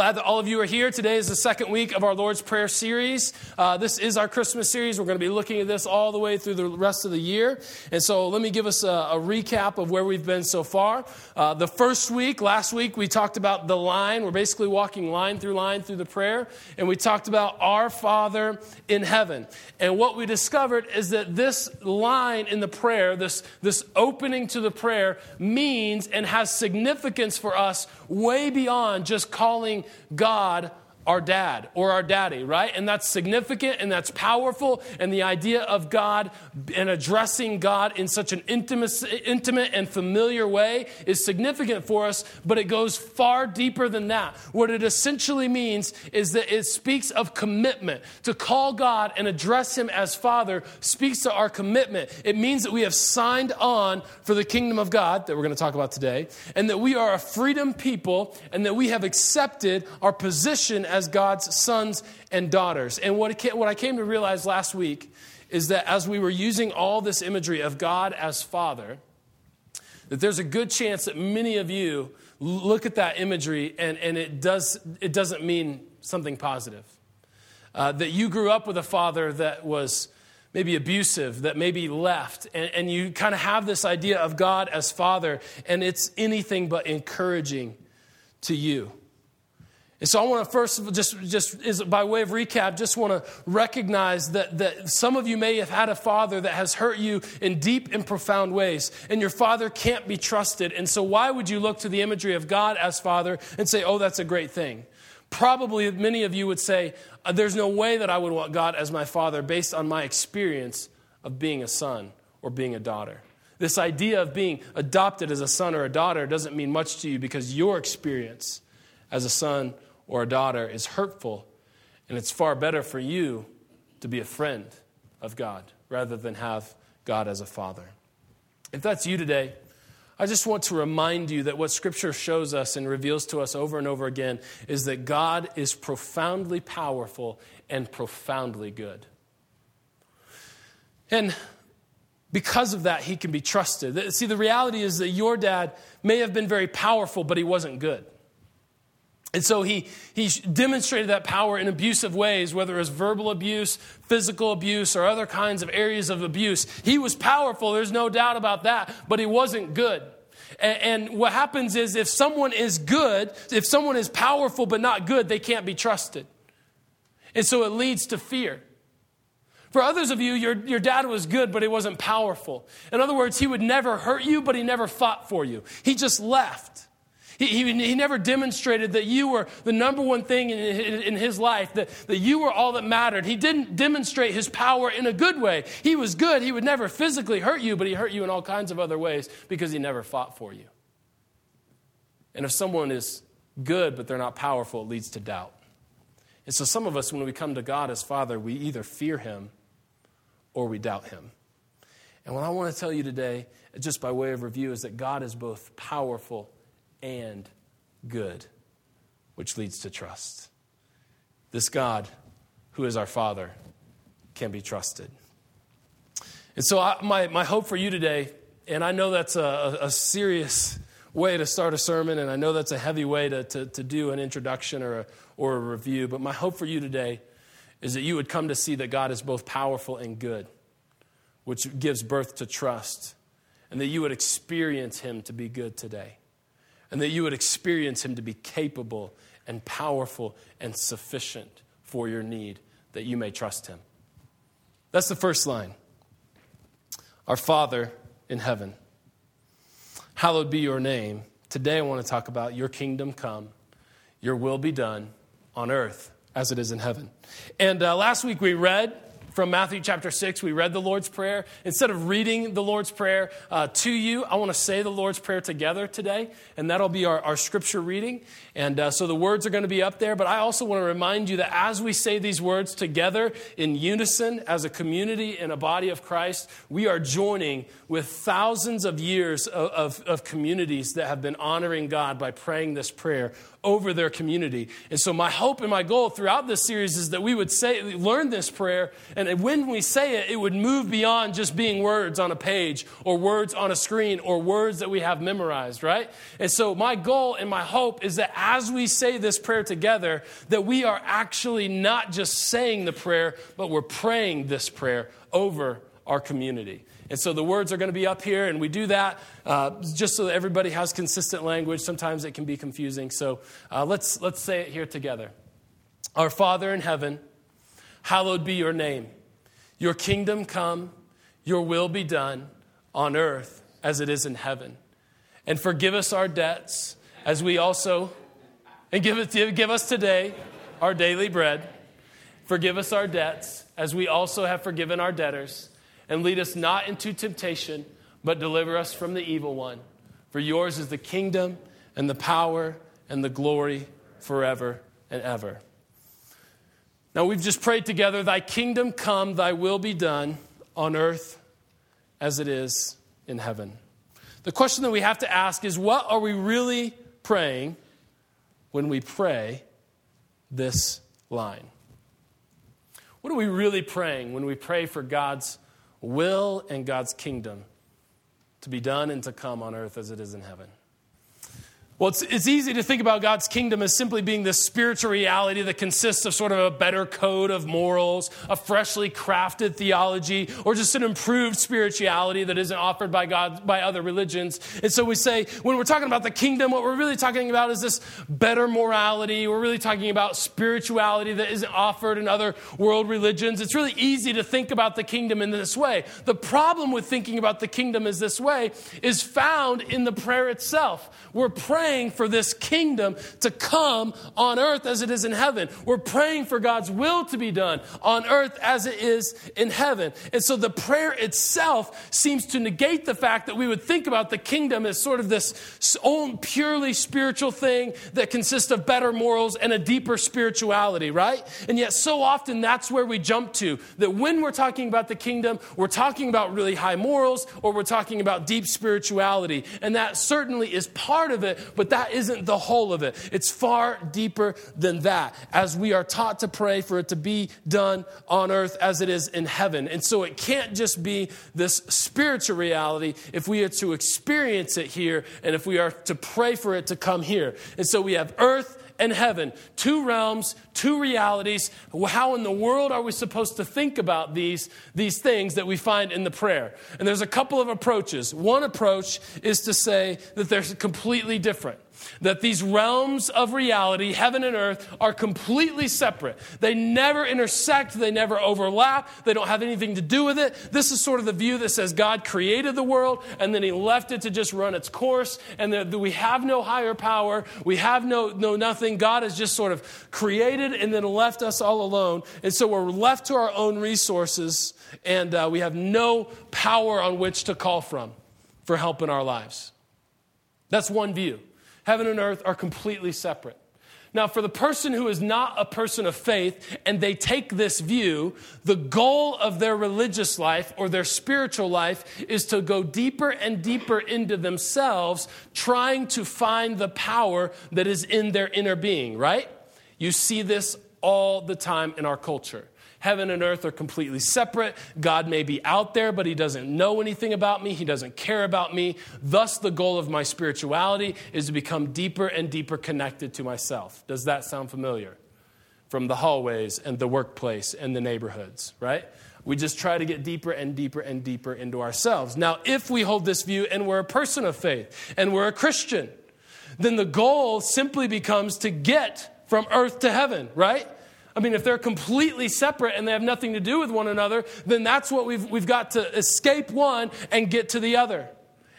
glad that all of you are here. Today is the second week of our Lord's Prayer series. Uh, this is our Christmas series. We're going to be looking at this all the way through the rest of the year. And so let me give us a, a recap of where we've been so far. Uh, the first week, last week, we talked about the line. We're basically walking line through line through the prayer. And we talked about our Father in heaven. And what we discovered is that this line in the prayer, this, this opening to the prayer, means and has significance for us way beyond just calling God our dad or our daddy, right? And that's significant and that's powerful. And the idea of God and addressing God in such an intimate, intimate and familiar way is significant for us, but it goes far deeper than that. What it essentially means is that it speaks of commitment. To call God and address Him as Father speaks to our commitment. It means that we have signed on for the kingdom of God that we're going to talk about today, and that we are a freedom people, and that we have accepted our position as God's sons and daughters. And what, what I came to realize last week is that as we were using all this imagery of God as Father, that there's a good chance that many of you look at that imagery and, and it, does, it doesn't mean something positive. Uh, that you grew up with a father that was maybe abusive, that maybe left, and, and you kind of have this idea of God as Father, and it's anything but encouraging to you. And so I want to first, just, just is by way of recap, just want to recognize that, that some of you may have had a father that has hurt you in deep and profound ways, and your father can't be trusted. And so why would you look to the imagery of God as father and say, oh, that's a great thing? Probably many of you would say, uh, there's no way that I would want God as my father based on my experience of being a son or being a daughter. This idea of being adopted as a son or a daughter doesn't mean much to you because your experience as a son or a daughter is hurtful, and it's far better for you to be a friend of God rather than have God as a father. If that's you today, I just want to remind you that what Scripture shows us and reveals to us over and over again is that God is profoundly powerful and profoundly good. And because of that, he can be trusted. See, the reality is that your dad may have been very powerful, but he wasn't good. And so he, he demonstrated that power in abusive ways, whether it was verbal abuse, physical abuse, or other kinds of areas of abuse. He was powerful, there's no doubt about that, but he wasn't good. And, and what happens is if someone is good, if someone is powerful but not good, they can't be trusted. And so it leads to fear. For others of you, your, your dad was good, but he wasn't powerful. In other words, he would never hurt you, but he never fought for you. He just left. He, he, he, never demonstrated that you were the number one thing in, in, in his life, that, that you were all that mattered. He didn't demonstrate his power in a good way. He was good. He would never physically hurt you, but he hurt you in all kinds of other ways because he never fought for you. And if someone is good, but they're not powerful, it leads to doubt. And so some of us, when we come to God as Father, we either fear him or we doubt him. And what I want to tell you today, just by way of review, is that God is both powerful and good, which leads to trust. This God, who is our Father, can be trusted. And so, I, my, my hope for you today, and I know that's a, a serious way to start a sermon, and I know that's a heavy way to, to, to do an introduction or a, or a review, but my hope for you today is that you would come to see that God is both powerful and good, which gives birth to trust, and that you would experience Him to be good today and that you would experience Him to be capable and powerful and sufficient for your need, that you may trust Him. That's the first line. Our Father in heaven, hallowed be your name. Today I want to talk about your kingdom come, your will be done on earth as it is in heaven. And uh, last week we read from Matthew chapter 6. We read the Lord's Prayer. Instead of reading the Lord's Prayer uh, to you, I want to say the Lord's Prayer together today, and that'll be our, our scripture reading. And uh, so the words are going to be up there, but I also want to remind you that as we say these words together in unison as a community in a body of Christ, we are joining with thousands of years of, of, of communities that have been honoring God by praying this prayer over their community. And so my hope and my goal throughout this series is that we would say learn this prayer And when we say it, it would move beyond just being words on a page or words on a screen or words that we have memorized, right? And so my goal and my hope is that as we say this prayer together, that we are actually not just saying the prayer, but we're praying this prayer over our community. And so the words are going to be up here, and we do that uh, just so that everybody has consistent language. Sometimes it can be confusing. So uh, let's, let's say it here together. Our Father in heaven, hallowed be your name. Your kingdom come, your will be done on earth as it is in heaven. And forgive us our debts as we also, and give, it, give us today our daily bread. Forgive us our debts as we also have forgiven our debtors and lead us not into temptation, but deliver us from the evil one. For yours is the kingdom and the power and the glory forever and ever. Now we've just prayed together, Thy kingdom come, Thy will be done on earth as it is in heaven. The question that we have to ask is what are we really praying when we pray this line? What are we really praying when we pray for God's will and God's kingdom to be done and to come on earth as it is in heaven. Well, it's, it's easy to think about God's kingdom as simply being this spiritual reality that consists of sort of a better code of morals, a freshly crafted theology, or just an improved spirituality that isn't offered by God by other religions. And so we say, when we're talking about the kingdom, what we're really talking about is this better morality. We're really talking about spirituality that isn't offered in other world religions. It's really easy to think about the kingdom in this way. The problem with thinking about the kingdom as this way is found in the prayer itself. We're praying praying for this kingdom to come on earth as it is in heaven. We're praying for God's will to be done on earth as it is in heaven. And so the prayer itself seems to negate the fact that we would think about the kingdom as sort of this own purely spiritual thing that consists of better morals and a deeper spirituality, right? And yet, so often that's where we jump to. That when we're talking about the kingdom, we're talking about really high morals or we're talking about deep spirituality. And that certainly is part of it, but that isn't the whole of it. It's far deeper than that, as we are taught to pray for it to be done on earth as it is in heaven. And so it can't just be this spiritual reality if we are to experience it here and if we are to pray for it to come here. And so we have earth and heaven, two realms, two realities. How in the world are we supposed to think about these, these things that we find in the prayer? And there's a couple of approaches. One approach is to say that they're completely different that these realms of reality, heaven and earth, are completely separate. They never intersect, they never overlap, they don't have anything to do with it. This is sort of the view that says God created the world and then he left it to just run its course, and that we have no higher power, we have no, no nothing. God has just sort of created and then left us all alone. And so we're left to our own resources, and uh, we have no power on which to call from for help in our lives. That's one view. Heaven and earth are completely separate. Now, for the person who is not a person of faith and they take this view, the goal of their religious life or their spiritual life is to go deeper and deeper into themselves, trying to find the power that is in their inner being, right? You see this all the time in our culture. Heaven and earth are completely separate. God may be out there, but He doesn't know anything about me. He doesn't care about me. Thus, the goal of my spirituality is to become deeper and deeper connected to myself. Does that sound familiar? From the hallways and the workplace and the neighborhoods, right? We just try to get deeper and deeper and deeper into ourselves. Now, if we hold this view and we're a person of faith and we're a Christian, then the goal simply becomes to get from earth to heaven, right? I mean, if they're completely separate and they have nothing to do with one another, then that's what we've, we've got to escape one and get to the other.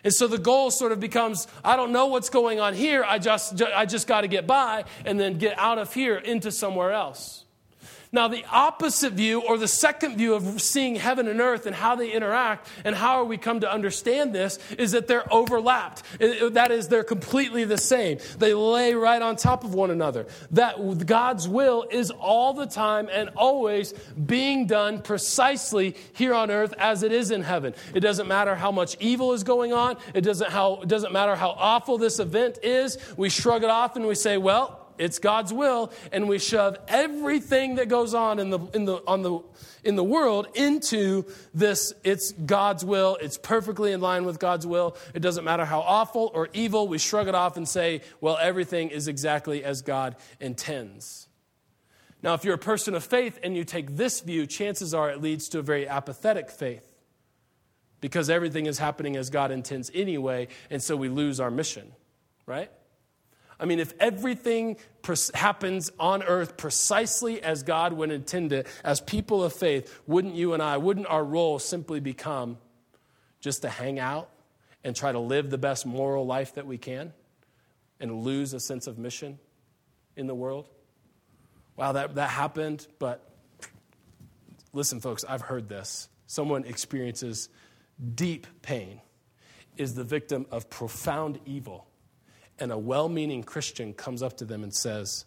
And so the goal sort of becomes I don't know what's going on here, I just, I just got to get by and then get out of here into somewhere else. Now, the opposite view, or the second view of seeing heaven and earth and how they interact and how we come to understand this, is that they're overlapped. That is, they're completely the same. They lay right on top of one another. That God's will is all the time and always being done precisely here on earth as it is in heaven. It doesn't matter how much evil is going on, it doesn't, how, it doesn't matter how awful this event is. We shrug it off and we say, well, it's God's will, and we shove everything that goes on in the, in the, on the, in the world into this. It's God's will. It's perfectly in line with God's will. It doesn't matter how awful or evil. We shrug it off and say, well, everything is exactly as God intends. Now, if you're a person of faith and you take this view, chances are it leads to a very apathetic faith because everything is happening as God intends anyway, and so we lose our mission, right? I mean, if everything happens on earth precisely as God would intend it, as people of faith, wouldn't you and I, wouldn't our role simply become just to hang out and try to live the best moral life that we can and lose a sense of mission in the world? Wow, that, that happened, but listen, folks, I've heard this. Someone experiences deep pain, is the victim of profound evil, and a well meaning Christian comes up to them and says,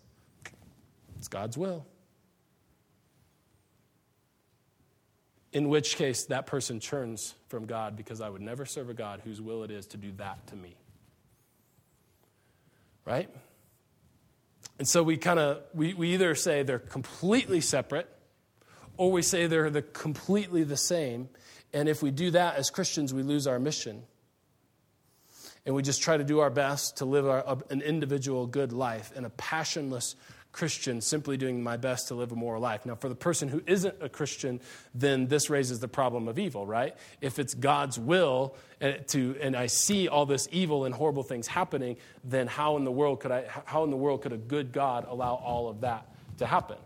It's God's will. In which case, that person turns from God because I would never serve a God whose will it is to do that to me. Right? And so we kind of, we, we either say they're completely separate or we say they're the completely the same. And if we do that as Christians, we lose our mission. And we just try to do our best to live our, an individual good life and a passionless Christian simply doing my best to live a moral life. Now, for the person who isn't a Christian, then this raises the problem of evil, right? If it's God's will and, eh, to, and I see all this evil and horrible things happening, then how in the world could I, how in the world could a good God allow all of that to happen?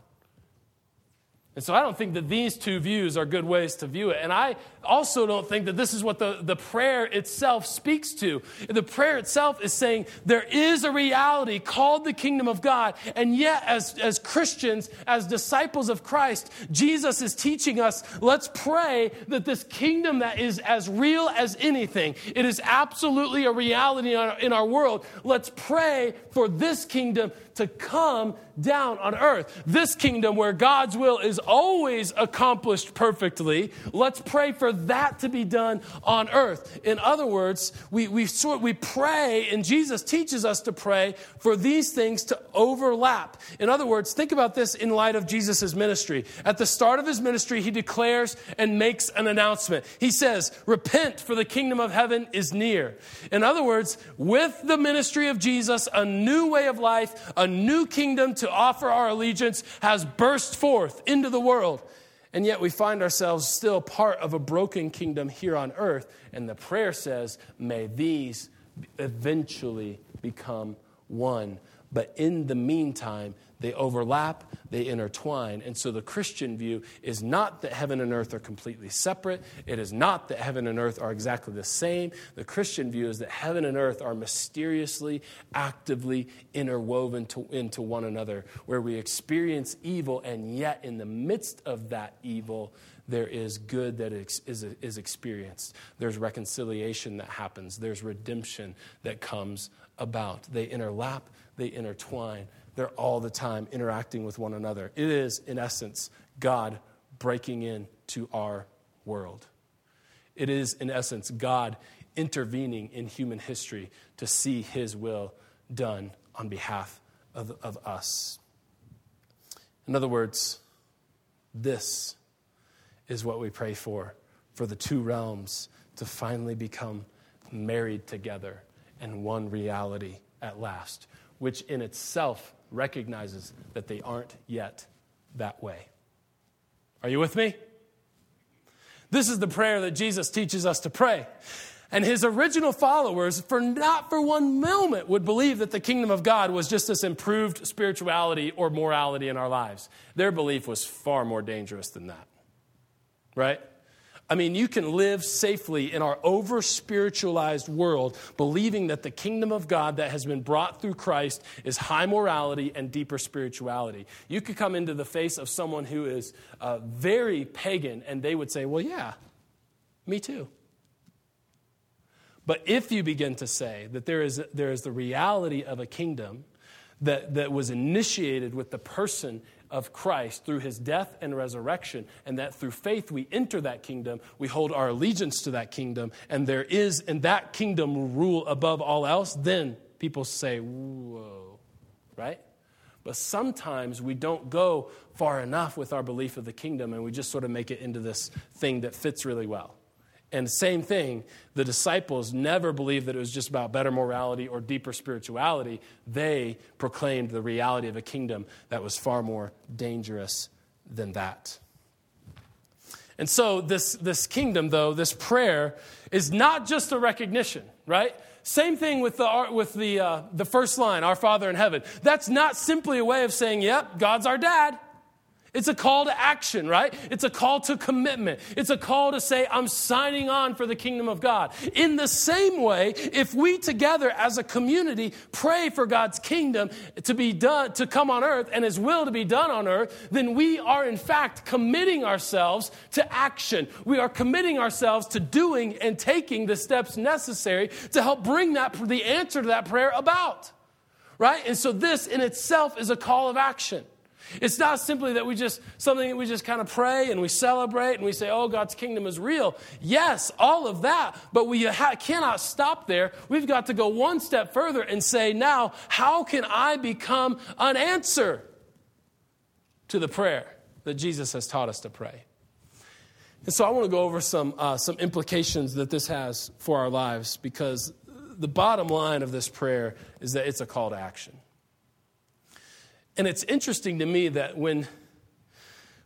And so I don't think that these two views are good ways to view it. And I also don't think that this is what the, the prayer itself speaks to. The prayer itself is saying there is a reality called the kingdom of God. And yet, as, as Christians, as disciples of Christ, Jesus is teaching us let's pray that this kingdom that is as real as anything, it is absolutely a reality in our, in our world. Let's pray for this kingdom to come down on earth. This kingdom where God's will is always accomplished perfectly. Let's pray for that to be done on earth. In other words, we, we, sort, we pray, and Jesus teaches us to pray for these things to overlap. In other words, think about this in light of Jesus' ministry. At the start of his ministry, he declares and makes an announcement. He says, Repent, for the kingdom of heaven is near. In other words, with the ministry of Jesus, a new way of life, a new kingdom to offer our allegiance has burst forth into the world. And yet we find ourselves still part of a broken kingdom here on earth. And the prayer says, may these eventually become one. But in the meantime, they overlap, they intertwine. And so the Christian view is not that heaven and earth are completely separate. It is not that heaven and earth are exactly the same. The Christian view is that heaven and earth are mysteriously, actively interwoven to, into one another, where we experience evil, and yet in the midst of that evil, there is good that is, is, is experienced. There's reconciliation that happens. There's redemption that comes about. They interlap, they intertwine, they're all the time interacting with one another. It is, in essence, God breaking into our world. It is, in essence, God intervening in human history to see his will done on behalf of, of us. In other words, this is what we pray for for the two realms to finally become married together in one reality at last, which in itself recognizes that they aren't yet that way. Are you with me? This is the prayer that Jesus teaches us to pray. And his original followers, for not for one moment, would believe that the kingdom of God was just this improved spirituality or morality in our lives. Their belief was far more dangerous than that. Right? I mean, you can live safely in our over spiritualized world, believing that the kingdom of God that has been brought through Christ is high morality and deeper spirituality. You could come into the face of someone who is uh, very pagan, and they would say, Well, yeah, me too. But if you begin to say that there is, there is the reality of a kingdom that, that was initiated with the person of Christ through his death and resurrection, and that through faith we enter that kingdom, we hold our allegiance to that kingdom, and there is in that kingdom rule above all else, then people say, Whoa, right? But sometimes we don't go far enough with our belief of the kingdom and we just sort of make it into this thing that fits really well. And same thing, the disciples never believed that it was just about better morality or deeper spirituality. They proclaimed the reality of a kingdom that was far more dangerous than that. And so, this, this kingdom, though, this prayer, is not just a recognition, right? Same thing with the, with the, uh, the first line, Our Father in heaven. That's not simply a way of saying, Yep, God's our dad. It's a call to action, right? It's a call to commitment. It's a call to say, I'm signing on for the kingdom of God. In the same way, if we together as a community pray for God's kingdom to be done, to come on earth and his will to be done on earth, then we are in fact committing ourselves to action. We are committing ourselves to doing and taking the steps necessary to help bring that, the answer to that prayer about. Right? And so this in itself is a call of action. It's not simply that we just, something that we just kind of pray and we celebrate and we say, oh, God's kingdom is real. Yes, all of that, but we ha- cannot stop there. We've got to go one step further and say, now, how can I become an answer to the prayer that Jesus has taught us to pray? And so I want to go over some, uh, some implications that this has for our lives because the bottom line of this prayer is that it's a call to action. And it's interesting to me that when,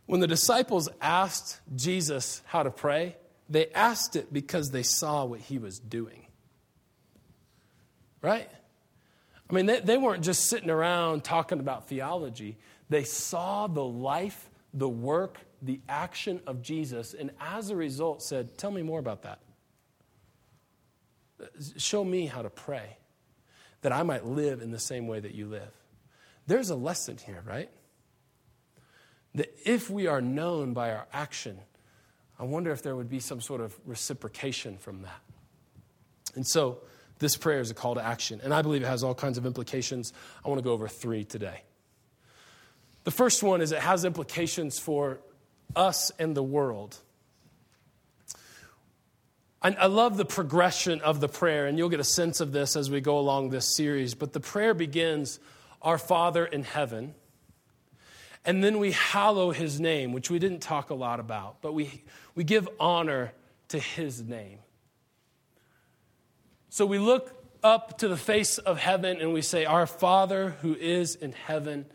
when the disciples asked Jesus how to pray, they asked it because they saw what he was doing. Right? I mean, they, they weren't just sitting around talking about theology, they saw the life, the work, the action of Jesus, and as a result said, Tell me more about that. Show me how to pray, that I might live in the same way that you live. There's a lesson here, right? That if we are known by our action, I wonder if there would be some sort of reciprocation from that. And so, this prayer is a call to action, and I believe it has all kinds of implications. I want to go over three today. The first one is it has implications for us and the world. I love the progression of the prayer, and you'll get a sense of this as we go along this series. But the prayer begins our Father in heaven. And then we hallow his name, which we didn't talk a lot about, but we, we give honor to his name. So we look up to the face of heaven and we say, Our Father who is in heaven,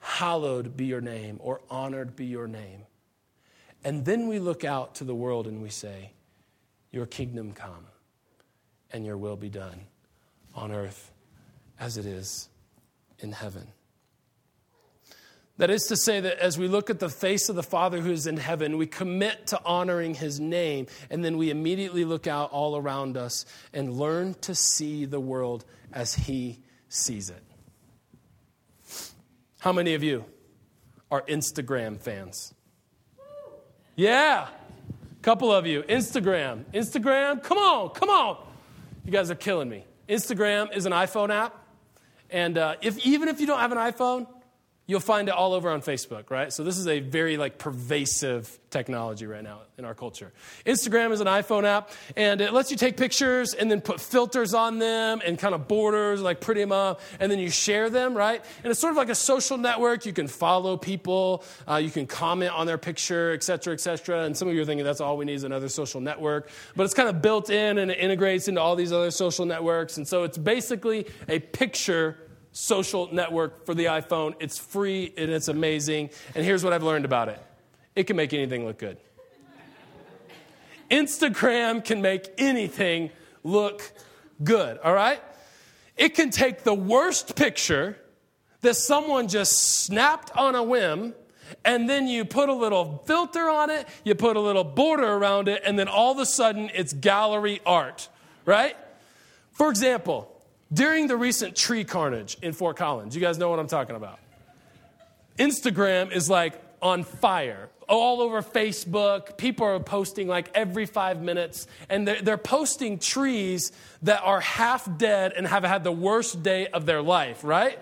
hallowed be your name, or honored be your name. And then we look out to the world and we say, Your kingdom come, and your will be done on earth as it is in heaven. That is to say, that as we look at the face of the Father who is in heaven, we commit to honoring his name, and then we immediately look out all around us and learn to see the world as he sees it. How many of you are Instagram fans? Yeah, a couple of you. Instagram. Instagram, come on, come on. You guys are killing me. Instagram is an iPhone app. And uh, if, even if you don't have an iPhone, you'll find it all over on Facebook, right? So this is a very like pervasive technology right now in our culture. Instagram is an iPhone app and it lets you take pictures and then put filters on them and kind of borders, like pretty them up, and then you share them, right? And it's sort of like a social network. You can follow people, uh, you can comment on their picture, et cetera, et cetera. And some of you are thinking that's all we need is another social network, but it's kind of built in and it integrates into all these other social networks. And so it's basically a picture social network for the iPhone. It's free and it's amazing. And here's what I've learned about it it can make anything look good. Instagram can make anything look good, all right? It can take the worst picture that someone just snapped on a whim, and then you put a little filter on it, you put a little border around it, and then all of a sudden it's gallery art, right? For example, during the recent tree carnage in Fort Collins, you guys know what I'm talking about. Instagram is like on fire all over Facebook. People are posting like every five minutes, and they're, they're, posting trees that are half dead and have had the worst day of their life, right?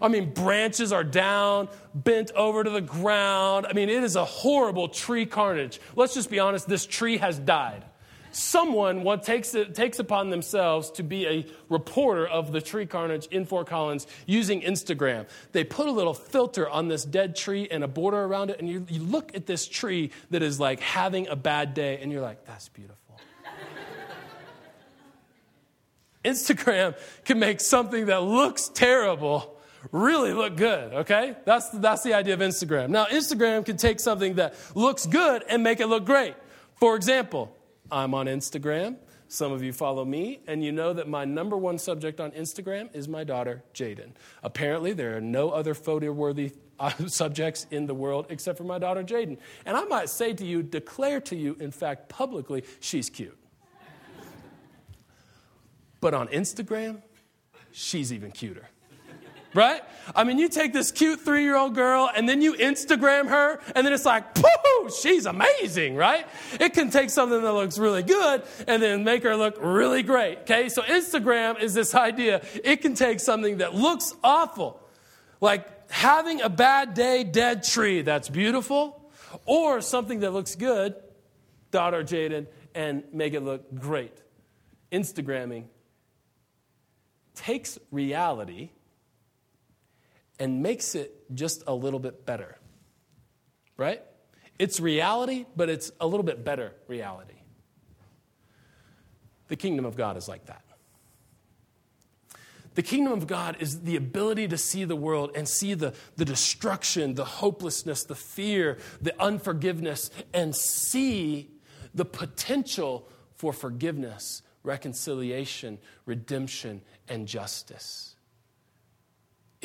I mean, branches are down, bent over to the ground. I mean, it is a horrible tree carnage. Let's just be honest this tree has died. Someone what takes, it, takes upon themselves to be a reporter of the tree carnage in Fort Collins using Instagram. They put a little filter on this dead tree and a border around it, and you, you look at this tree that is like having a bad day, and you're like, that's beautiful. Instagram can make something that looks terrible really look good, okay? That's, that's the idea of Instagram. Now, Instagram can take something that looks good and make it look great. For example, I'm on Instagram. Some of you follow me, and you know that my number one subject on Instagram is my daughter, Jaden. Apparently, there are no other photo worthy uh, subjects in the world except for my daughter, Jaden. And I might say to you, declare to you, in fact, publicly, she's cute. but on Instagram, she's even cuter right? I mean, you take this cute three year old girl and then you Instagram her, and then it's like, pooh, she's amazing, right? It can take something that looks really good and then make her look really great, okay? So, Instagram is this idea it can take something that looks awful, like having a bad day, dead tree, that's beautiful, or something that looks good, daughter Jaden, and make it look great. Instagramming takes reality and makes it just a little bit better. Right? It's reality, but it's a little bit better reality. The kingdom of God is like that. The kingdom of God is the ability to see the world and see the, the destruction, the hopelessness, the fear, the unforgiveness, and see the potential for forgiveness, reconciliation, redemption, and justice.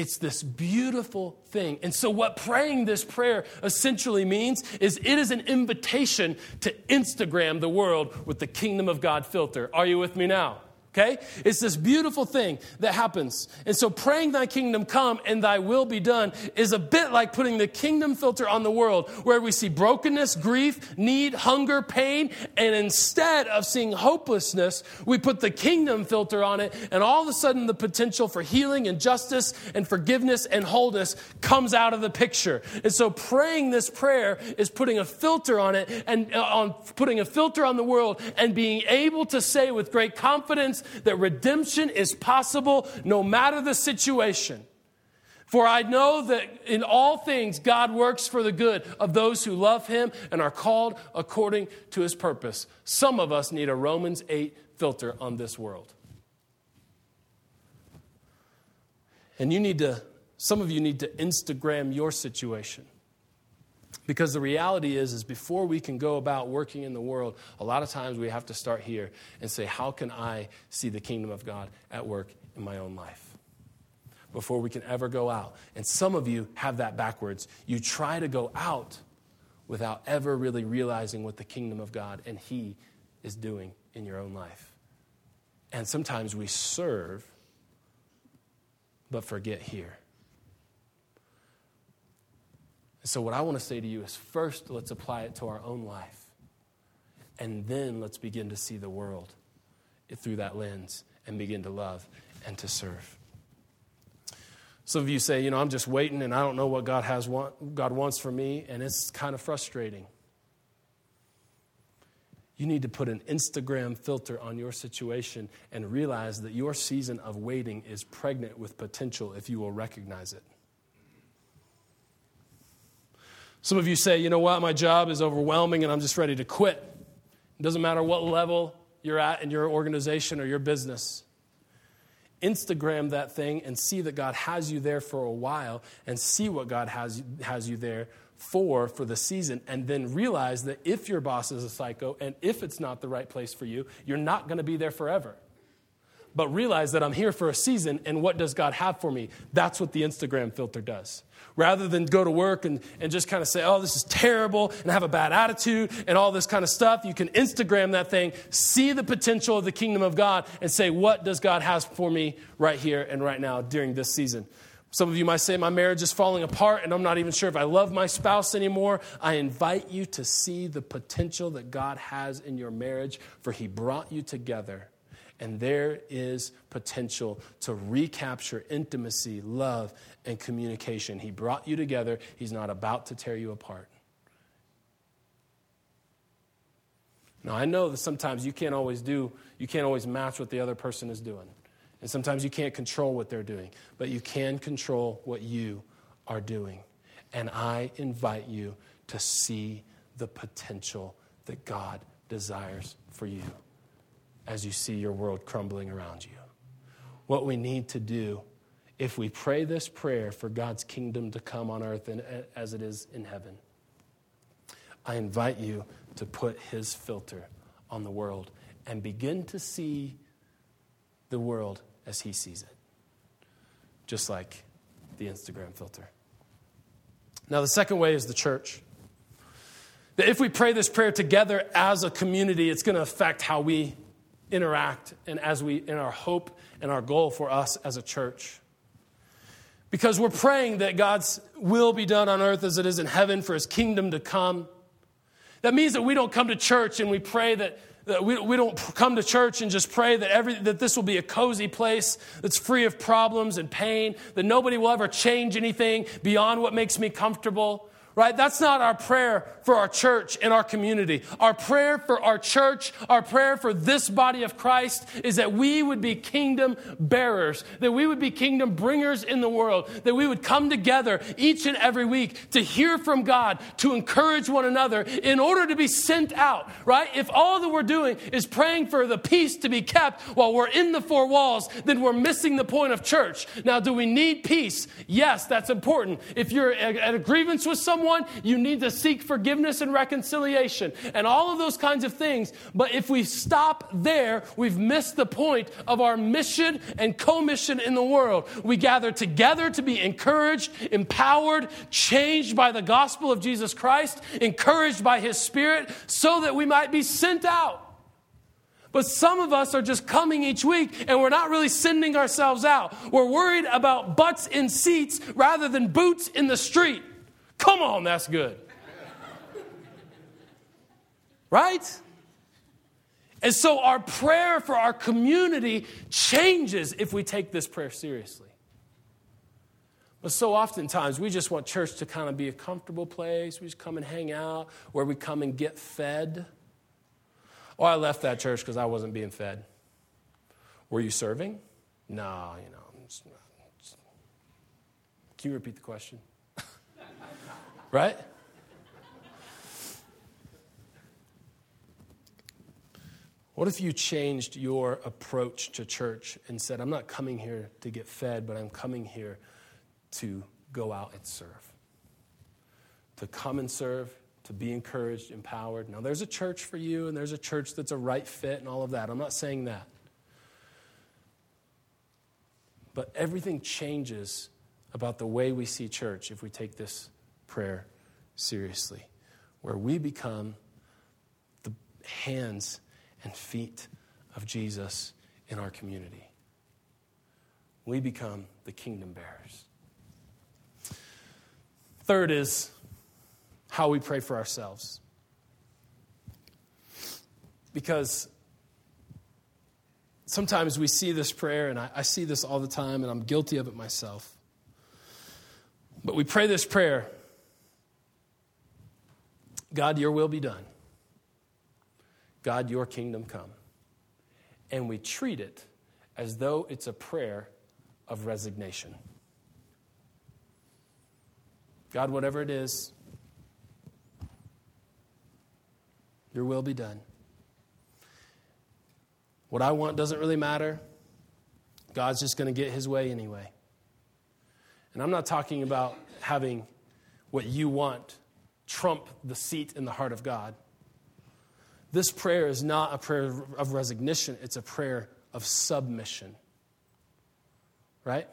It's this beautiful thing. And so, what praying this prayer essentially means is it is an invitation to Instagram the world with the kingdom of God filter. Are you with me now? Okay? It's this beautiful thing that happens. And so praying thy kingdom come and thy will be done is a bit like putting the kingdom filter on the world where we see brokenness, grief, need, hunger, pain, and instead of seeing hopelessness, we put the kingdom filter on it and all of a sudden the potential for healing and justice and forgiveness and wholeness comes out of the picture. And so praying this prayer is putting a filter on it and uh, on putting a filter on the world and being able to say with great confidence that redemption is possible no matter the situation. For I know that in all things God works for the good of those who love him and are called according to his purpose. Some of us need a Romans 8 filter on this world. And you need to, some of you need to Instagram your situation. Because the reality is, is before we can go about working in the world, a lot of times we have to start here and say, how can I see the kingdom of God at work in my own life? Before we can ever go out. And some of you have that backwards. You try to go out without ever really realizing what the kingdom of God and He is doing in your own life. And sometimes we serve, but forget here. So, what I want to say to you is first, let's apply it to our own life. And then let's begin to see the world through that lens and begin to love and to serve. Some of you say, you know, I'm just waiting and I don't know what God has want, God wants for me, and it's kind of frustrating. You need to put an Instagram filter on your situation and realize that your season of waiting is pregnant with potential if you will recognize it. Some of you say, you know what, my job is overwhelming and I'm just ready to quit. It doesn't matter what level you're at in your organization or your business. Instagram that thing and see that God has you there for a while and see what God has, has you there for for the season and then realize that if your boss is a psycho and if it's not the right place for you, you're not going to be there forever but realize that I'm here for a season and what does God have for me? That's what the Instagram filter does. Rather than go to work and, and just kind of say, oh, this is terrible and have a bad attitude and all this kind of stuff, you can Instagram that thing, see the potential of the kingdom of God, and say, what does God have for me right here and right now during this season? Some of you might say, My marriage is falling apart and I'm not even sure if I love my spouse anymore. I invite you to see the potential that God has in your marriage, for He brought you together and there is potential to recapture intimacy, love, and communication. He brought you together, He's not about to tear you apart. Now, I know that sometimes you can't always do, you can't always match what the other person is doing. And sometimes you can't control what they're doing, but you can control what you are doing. And I invite you to see the potential that God desires for you as you see your world crumbling around you. What we need to do if we pray this prayer for God's kingdom to come on earth and as it is in heaven, I invite you to put His filter on the world and begin to see the world as He sees it, just like the Instagram filter. Now, the second way is the church. That if we pray this prayer together as a community, it's going to affect how we interact and as we in our hope and our goal for us as a church. Because we're praying that God's will be done on earth as it is in heaven for his kingdom to come. That means that we don't come to church and we pray that, we don't come to church and just pray that, every, that this will be a cozy place that's free of problems and pain, that nobody will ever change anything beyond what makes me comfortable right? That's not our prayer for our church and our community. Our prayer for our church, our prayer for this body of Christ is that we would be kingdom bearers, that we would be kingdom bringers in the world, that we would come together each and every week to hear from God, to encourage one another in order to be sent out, right? If all that we're doing is praying for the peace to be kept while we're in the four walls, then we're missing the point of church. Now, do we need peace? Yes, that's important. If you're at a grievance with someone, someone, you need to seek forgiveness and reconciliation and all of those kinds of things. But if we stop there, we've missed the point of our mission and commission in the world. We gather together to be encouraged, empowered, changed by the gospel of Jesus Christ, encouraged by his spirit, so that we might be sent out. But some of us are just coming each week and we're not really sending ourselves out. We're worried about butts in seats rather than boots in the street. Come on, that's good. Right? And so our prayer for our community changes if we take this prayer seriously. But so oftentimes we just want church to kind of be a comfortable place. We just come and hang out, where we come and get fed. Oh, I left that church because I wasn't being fed. Were you serving? No, you know. Just, just, can you repeat the question? Right? What if you changed your approach to church and said, I'm not coming here to get fed, but I'm coming here to go out and serve? To come and serve, to be encouraged, empowered. Now, there's a church for you, and there's a church that's a right fit, and all of that. I'm not saying that. But everything changes about the way we see church if we take this prayer seriously, where we become the hands and feet of Jesus in our community. We become the kingdom bearers. Third is how we pray for ourselves. Because sometimes we see this prayer, and I, I, see this all the time, and I'm guilty of it myself. But we pray this prayer God, your will be done. God, your kingdom come. And we treat it as though it's a prayer of resignation. God, whatever it is, your will be done. What I want doesn't really matter. God's just going to get his way anyway. And I'm not talking about having what you want trump the seat in the heart of God. This prayer is not a prayer of resignation, it's a prayer of submission. Right?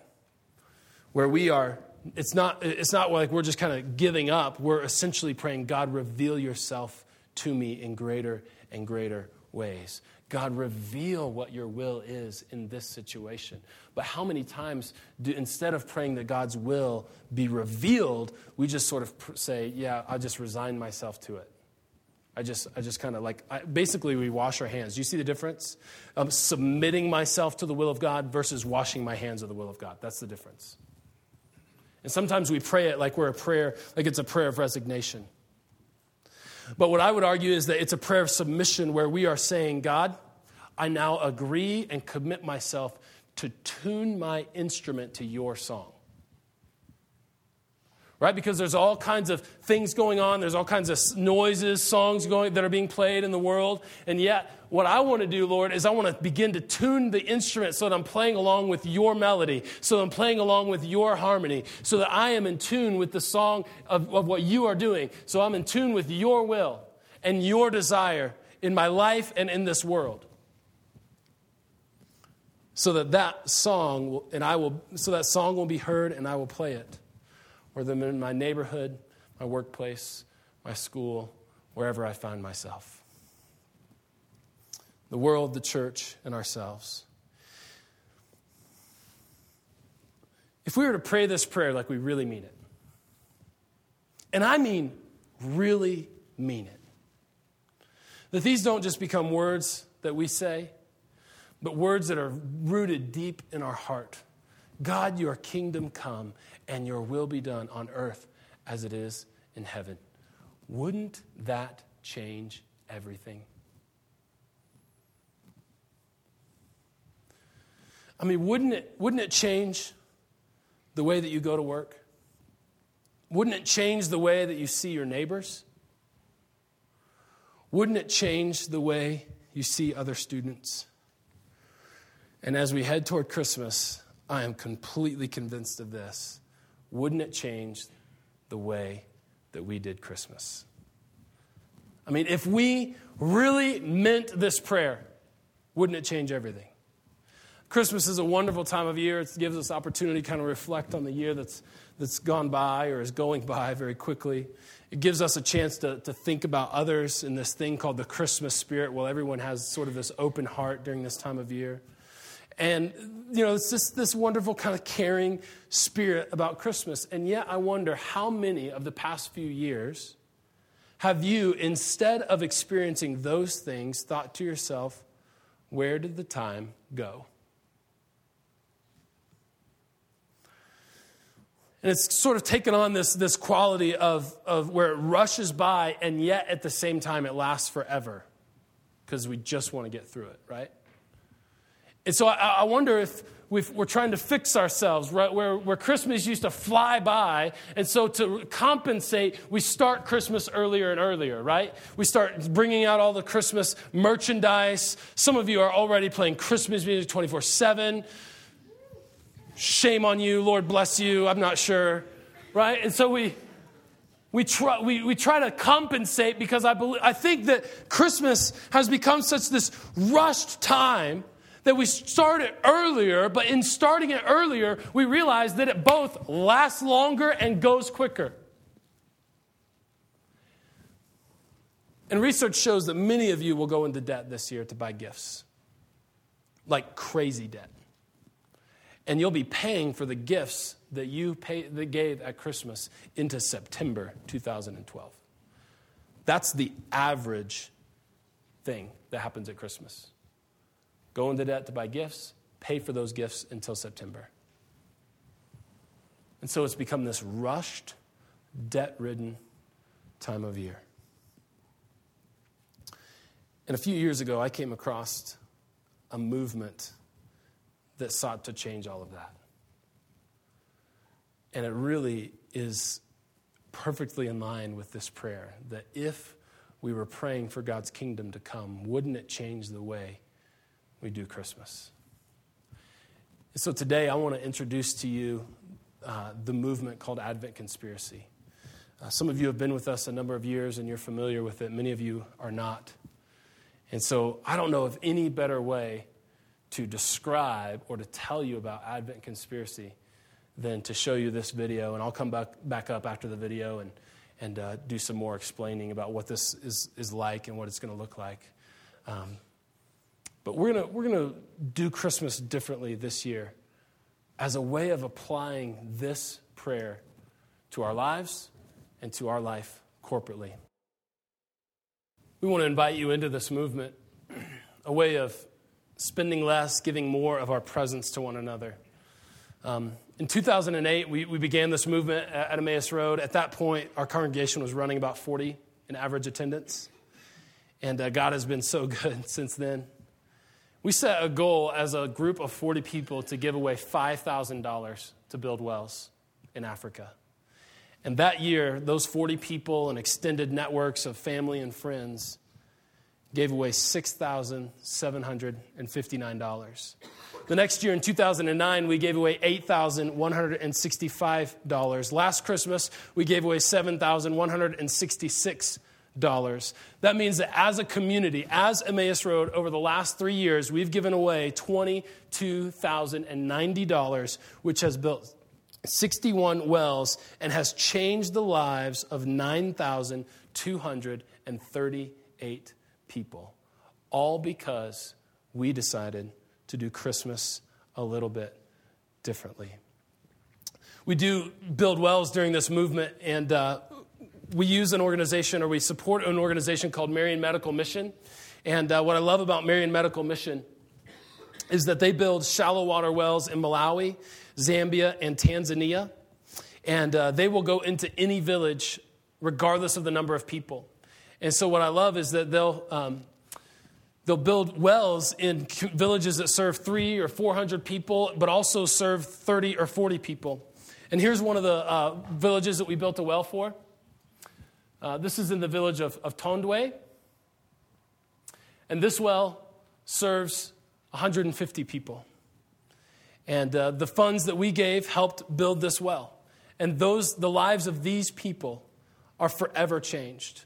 Where we are, it's not, it's not like we're just kind of giving up. We're essentially praying, God, reveal yourself to me in greater and greater ways. God, reveal what your will is in this situation. But how many times do, instead of praying that God's will be revealed, we just sort of say, yeah, I'll just resign myself to it. I just, I just kind of like, I, basically, we wash our hands. Do you see the difference? Um, submitting myself to the will of God versus washing my hands of the will of God. That's the difference. And sometimes we pray it like we're a prayer, like it's a prayer of resignation. But what I would argue is that it's a prayer of submission where we are saying, God, I now agree and commit myself to tune my instrument to your song right? Because there's all kinds of things going on. There's all kinds of noises, songs going that are being played in the world. And yet, what I want to do, Lord, is I want to begin to tune the instrument so that I'm playing along with your melody, so I'm playing along with your harmony, so that I am in tune with the song of, of what you are doing. So I'm in tune with your will and your desire in my life and in this world. So that that song will, and I will, so that song will be heard and I will play it or them in my neighborhood, my workplace, my school, wherever I find myself. The world, the church, and ourselves. If we were to pray this prayer like we really mean it, and I mean really mean it, that these don't just become words that we say, but words that are rooted deep in our heart. God, your kingdom come and your will be done on earth as it is in heaven. Wouldn't that change everything? I mean, wouldn't it, wouldn't it change the way that you go to work? Wouldn't it change the way that you see your neighbors? Wouldn't it change the way you see other students? And as we head toward Christmas, I am completely convinced of this wouldn't it change the way that we did Christmas? I mean, if we really meant this prayer, wouldn't it change everything? Christmas is a wonderful time of year. It gives us opportunity to kind of reflect on the year that's, that's gone by or is going by very quickly. It gives us a chance to, to think about others in this thing called the Christmas spirit, while everyone has sort of this open heart during this time of year. And, you know, it's just this wonderful kind of caring spirit about Christmas. And yet, I wonder how many of the past few years have you, instead of experiencing those things, thought to yourself, where did the time go? And it's sort of taken on this, this quality of, of where it rushes by, and yet at the same time it lasts forever because we just want to get through it, right? And so I, I wonder if we are trying to fix ourselves, right? Where, where Christmas used to fly by. And so to compensate, we start Christmas earlier and earlier, right? We start bringing out all the Christmas merchandise. Some of you are already playing Christmas music 24 7. Shame on you. Lord bless you. I'm not sure, right? And so we. We try, we, we try to compensate because I, believe, I think that Christmas has become such this rushed time that we started earlier, but in starting it earlier, we realize that it both lasts longer and goes quicker. And research shows that many of you will go into debt this year to buy gifts, like crazy debt. And you'll be paying for the gifts that you pay, that gave at Christmas into September 2012. That's the average thing that happens at Christmas go into debt to buy gifts, pay for those gifts until September. And so it's become this rushed, debt ridden time of year. And a few years ago, I came across a movement that sought to change all of that. And it really is perfectly in line with this prayer that if we were praying for God's kingdom to come, wouldn't it change the way we do Christmas. And so today I want to introduce to you uh, the movement called Advent Conspiracy. Uh, some of you have been with us a number of years and you're familiar with it, many of you are not. And so I don't know of any better way to describe or to tell you about Advent Conspiracy than to show you this video. And I'll come back, back up after the video and, and uh, do some more explaining about what this is, is like and what it's going to look like. Um, but we're going we're going to do Christmas differently this year as a way of applying this prayer to our lives and to our life corporately. We want to invite you into this movement, a way of spending less, giving more of our presence to one another. Um, in 2008, we, we began this movement at Emmaus Road. At that point, our congregation was running about 40 in average attendance. And uh, God has been so good since then. We set a goal as a group of 40 people to give away $5,000 to build wells in Africa. And that year, those 40 people and extended networks of family and friends gave away $6,759. The next year, in 2009, we gave away $8,165. Last Christmas, we gave away $7,166. That means that as a community, as Emmaus Road, over the last three years, we've given away $22,090, which has built 61 wells and has changed the lives of 9,238 people. All because we decided to do Christmas a little bit differently. We do build wells during this movement, and uh, we use an organization or we support an organization called Marian Medical Mission. And uh, what I love about Marian Medical Mission is that they build shallow water wells in Malawi, Zambia, and Tanzania. And uh, they will go into any village regardless of the number of people. And so, what I love is that they'll, um, they'll build wells in villages that serve three or 400 people, but also serve 30 or 40 people. And here's one of the uh, villages that we built a well for. Uh, this is in the village of, of Tondwe. And this well serves 150 people. And uh, the funds that we gave helped build this well. And those, the lives of these people are forever changed.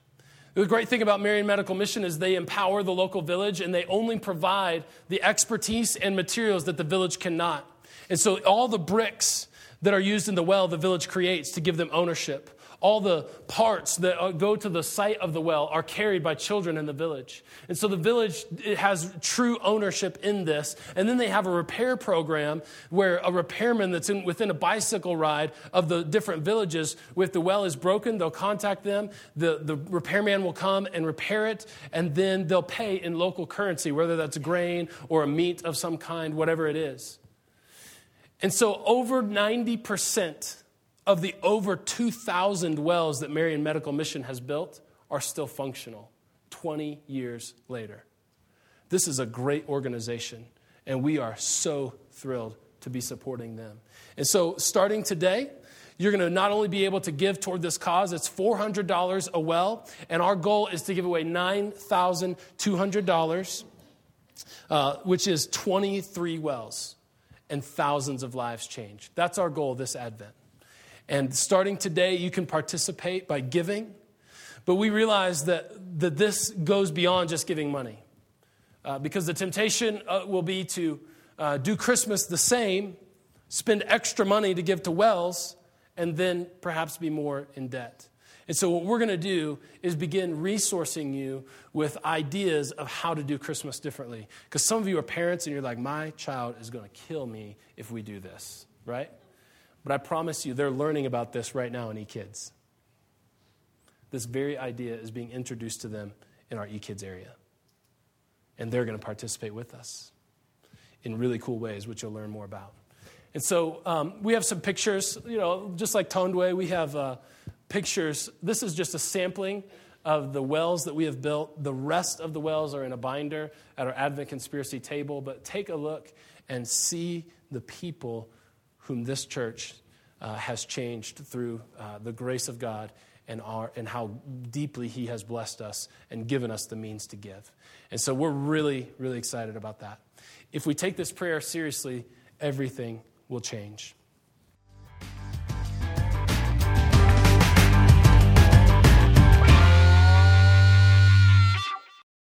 The great thing about Marian Medical Mission is they empower the local village and they only provide the expertise and materials that the village cannot. And so all the bricks that are used in the well, the village creates to give them ownership all the parts that uh, go to the site of the well are carried by children in the village. And so the village has true ownership in this. And then they have a repair program where a repairman that's in, within a bicycle ride of the different villages, if the well is broken, they'll contact them. The, the repairman will come and repair it, and then they'll pay in local currency, whether that's grain or a meat of some kind, whatever it is. And so over 90% of the over 2,000 wells that Marian Medical Mission has built are still functional 20 years later. This is a great organization, and we are so thrilled to be supporting them. And so, starting today, you're going to not only be able to give toward this cause, it's $400 a well, and our goal is to give away $9,200, uh, which is 23 wells and thousands of lives changed. That's our goal this Advent. And starting today, you can participate by giving. But we realize that, that this goes beyond just giving money. Uh, because the temptation uh, will be to uh, do Christmas the same, spend extra money to give to wells, and then perhaps be more in debt. And so, what we're going to do is begin resourcing you with ideas of how to do Christmas differently. Because some of you are parents and you're like, my child is going to kill me if we do this, right? But I promise you, they're learning about this right now in eKids. This very idea is being introduced to them in our eKids area. And they're going to participate with us in really cool ways, which you'll learn more about. And so um, we have some pictures, you know, just like Tondwe, we have uh, pictures. This is just a sampling of the wells that we have built. The rest of the wells are in a binder at our Advent Conspiracy table, but take a look and see the people whom this church uh, has changed through uh, the grace of God and, our, and how deeply He has blessed us and given us the means to give. And so we're really, really excited about that. If we take this prayer seriously, everything will change.